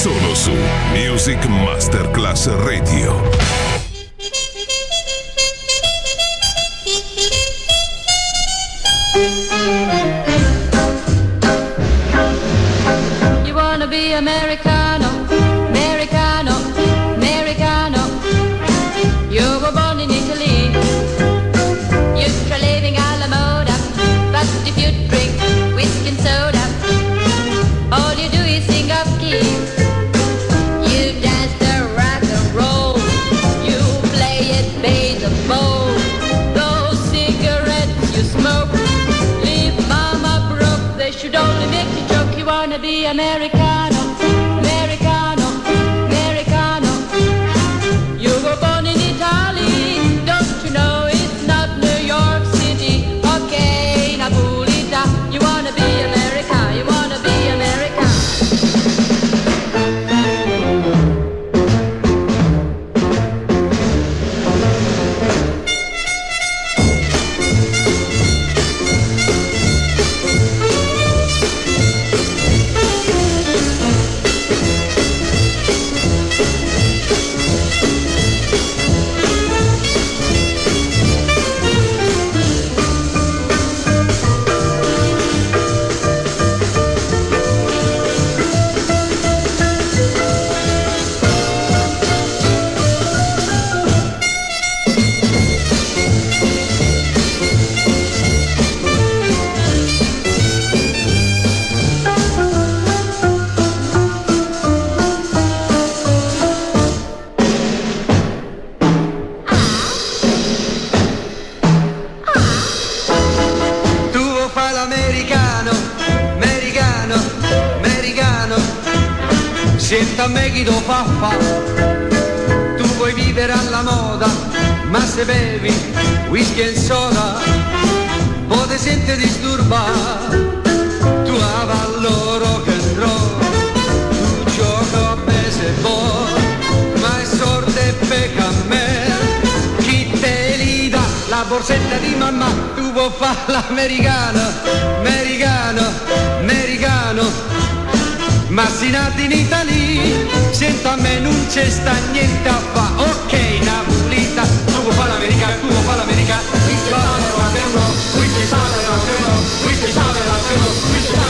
Solo su Music Masterclass Radio. You Lo fa fa. Tu vuoi vivere alla moda, ma se bevi whisky e soda, poi ti senti disturbare. Tu avallo rock and roll, tu gioco a baseball, ma è sorte pecca a me. Chi te li dà la borsetta di mamma, tu vuoi fare l'americano, americano, americano ma si nati in Italia, sento a me non c'è sta niente a fa, ok Napolita, tu vuoi fare l'America, tu vuoi fare l'America, qui ci sale la qui ci sale la qui ci sale la qui ci sale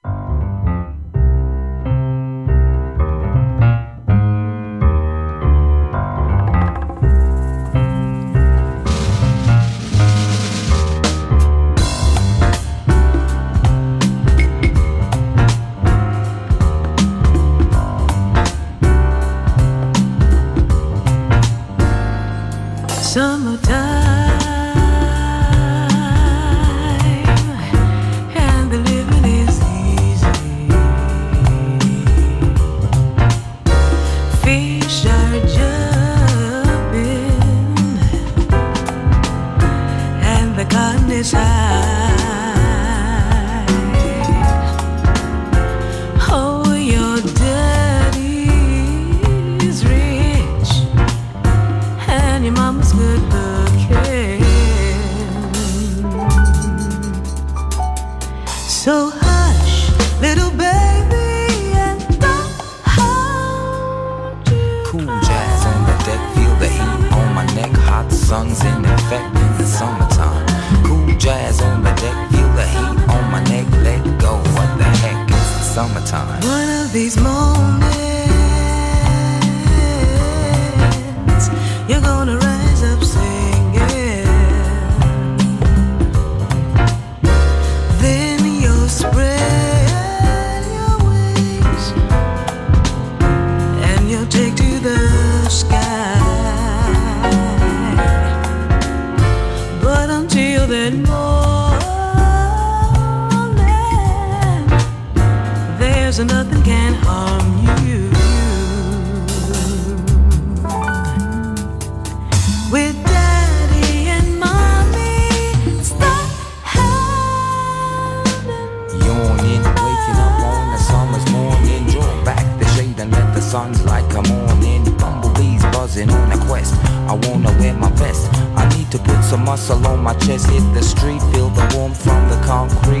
hit the street, feel the warmth from the concrete?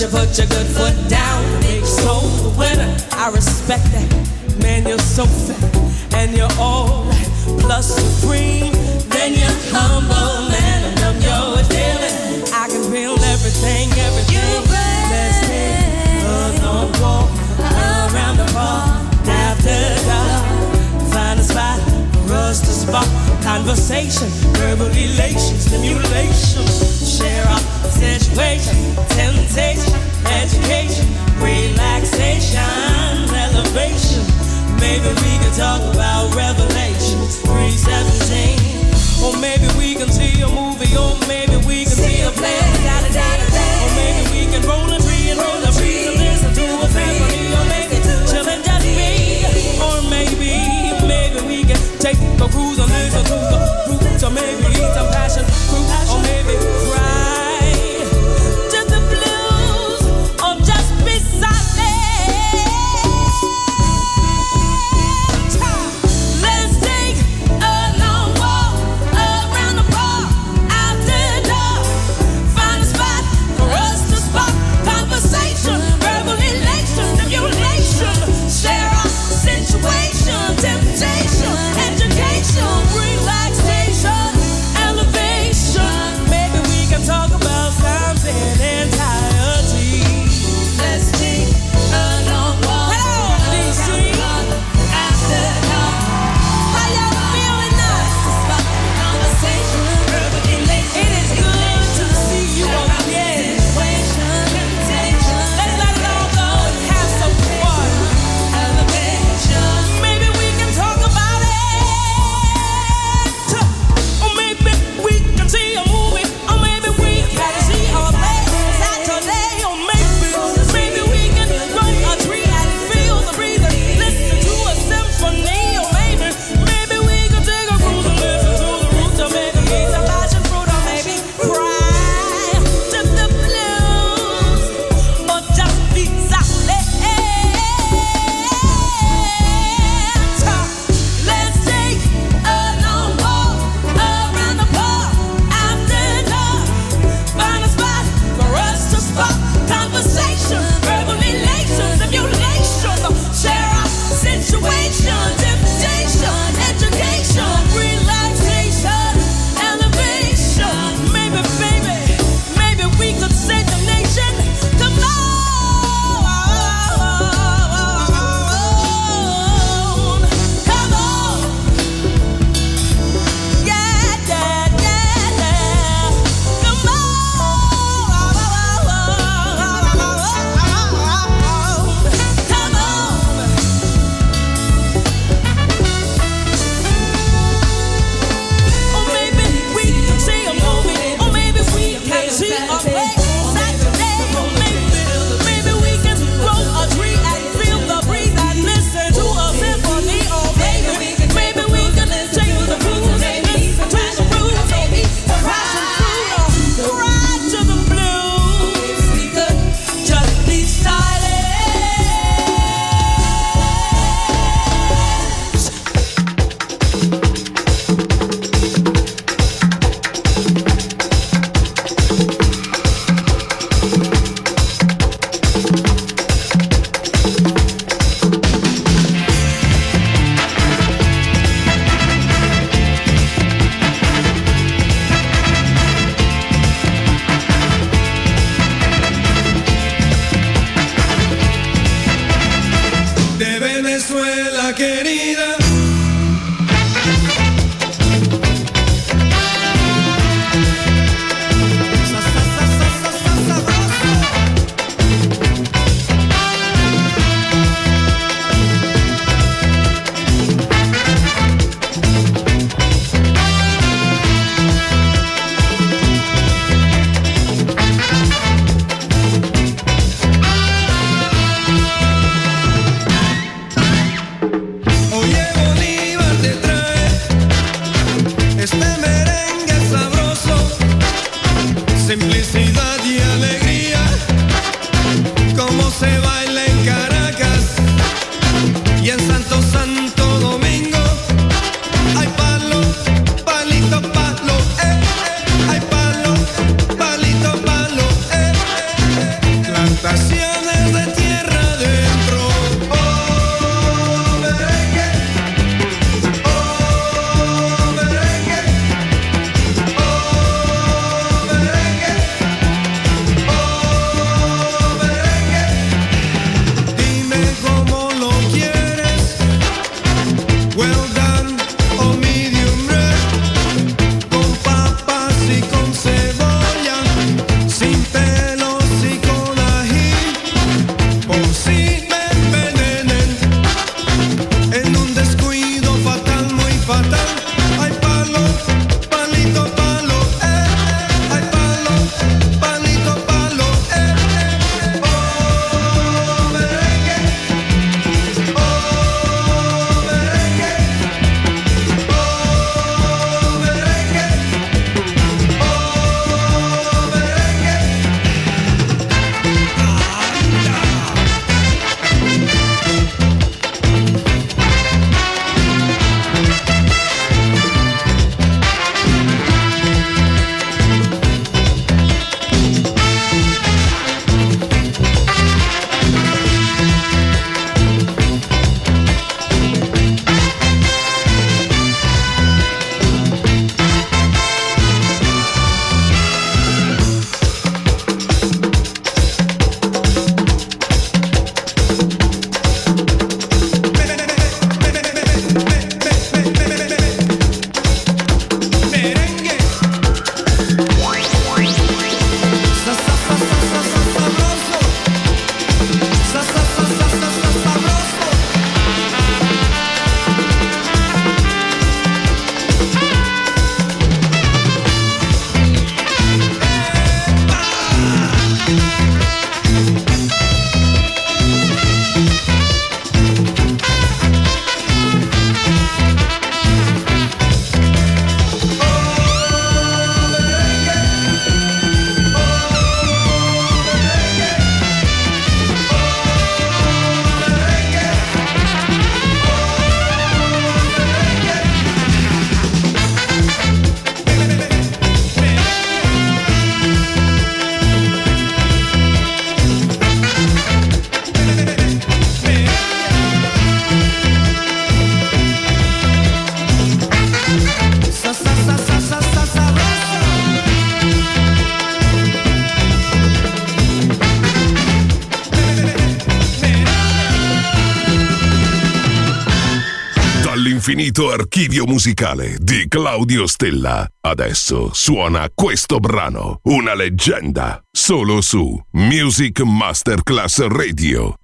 You put your good foot down. Big soul winner. I respect that. Man, you're so fat and you're all right. Plus supreme. Then you're humble. conversation, verbal elation, stimulation. Share our situation, temptation, education, relaxation, elevation. Maybe we can talk about Revelation 317. Or maybe we can see a movie, or maybe we can see, see a play. Da, da, da, da, Or maybe we can roll a tree and roll a free listen to a family, or maybe chill just be. Or maybe, maybe we can take a cruise. Salute l'infinito archivio musicale di Claudio Stella. Adesso suona questo brano, una leggenda, solo su Music Masterclass Radio.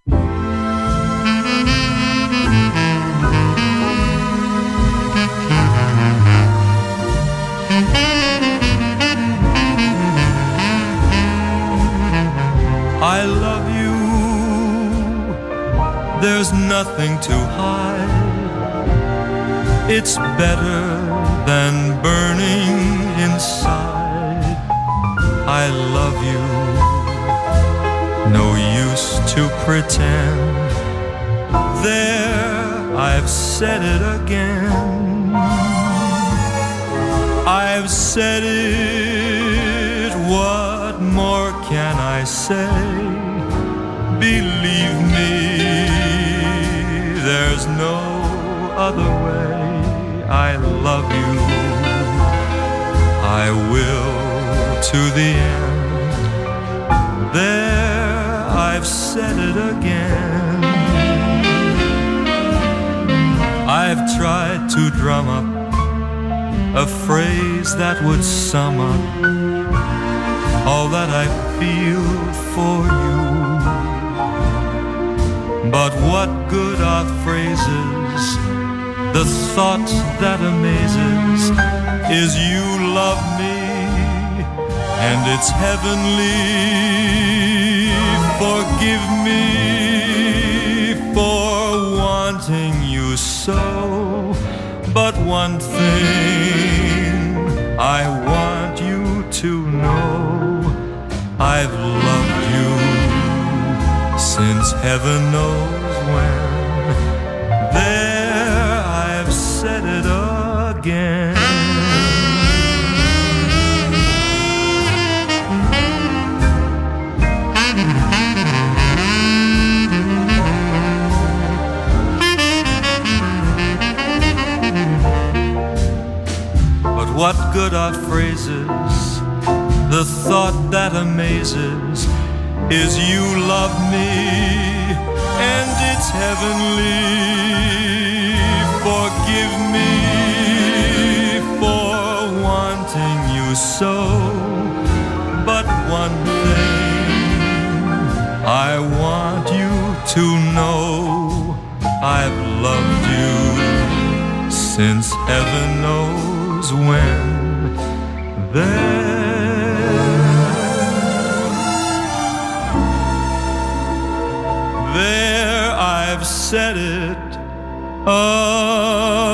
I love you. There's nothing to hide. It's better than burning inside. I love you. No use to pretend. There, I've said it again. I've said it. What more can I say? Believe me, there's no other way. I love you. I will to the end. There, I've said it again. I've tried to drum up a phrase that would sum up all that I feel for you. But what good are phrases? The thought that amazes is you love me, and it's heavenly. Forgive me for wanting you so. But one thing I want you to know I've loved you since heaven knows what good are phrases? The thought that amazes is you love me, and it's heavenly. Forgive me for wanting you so. But one thing I want you to know I've loved you since heaven knows when. There, there I've said it La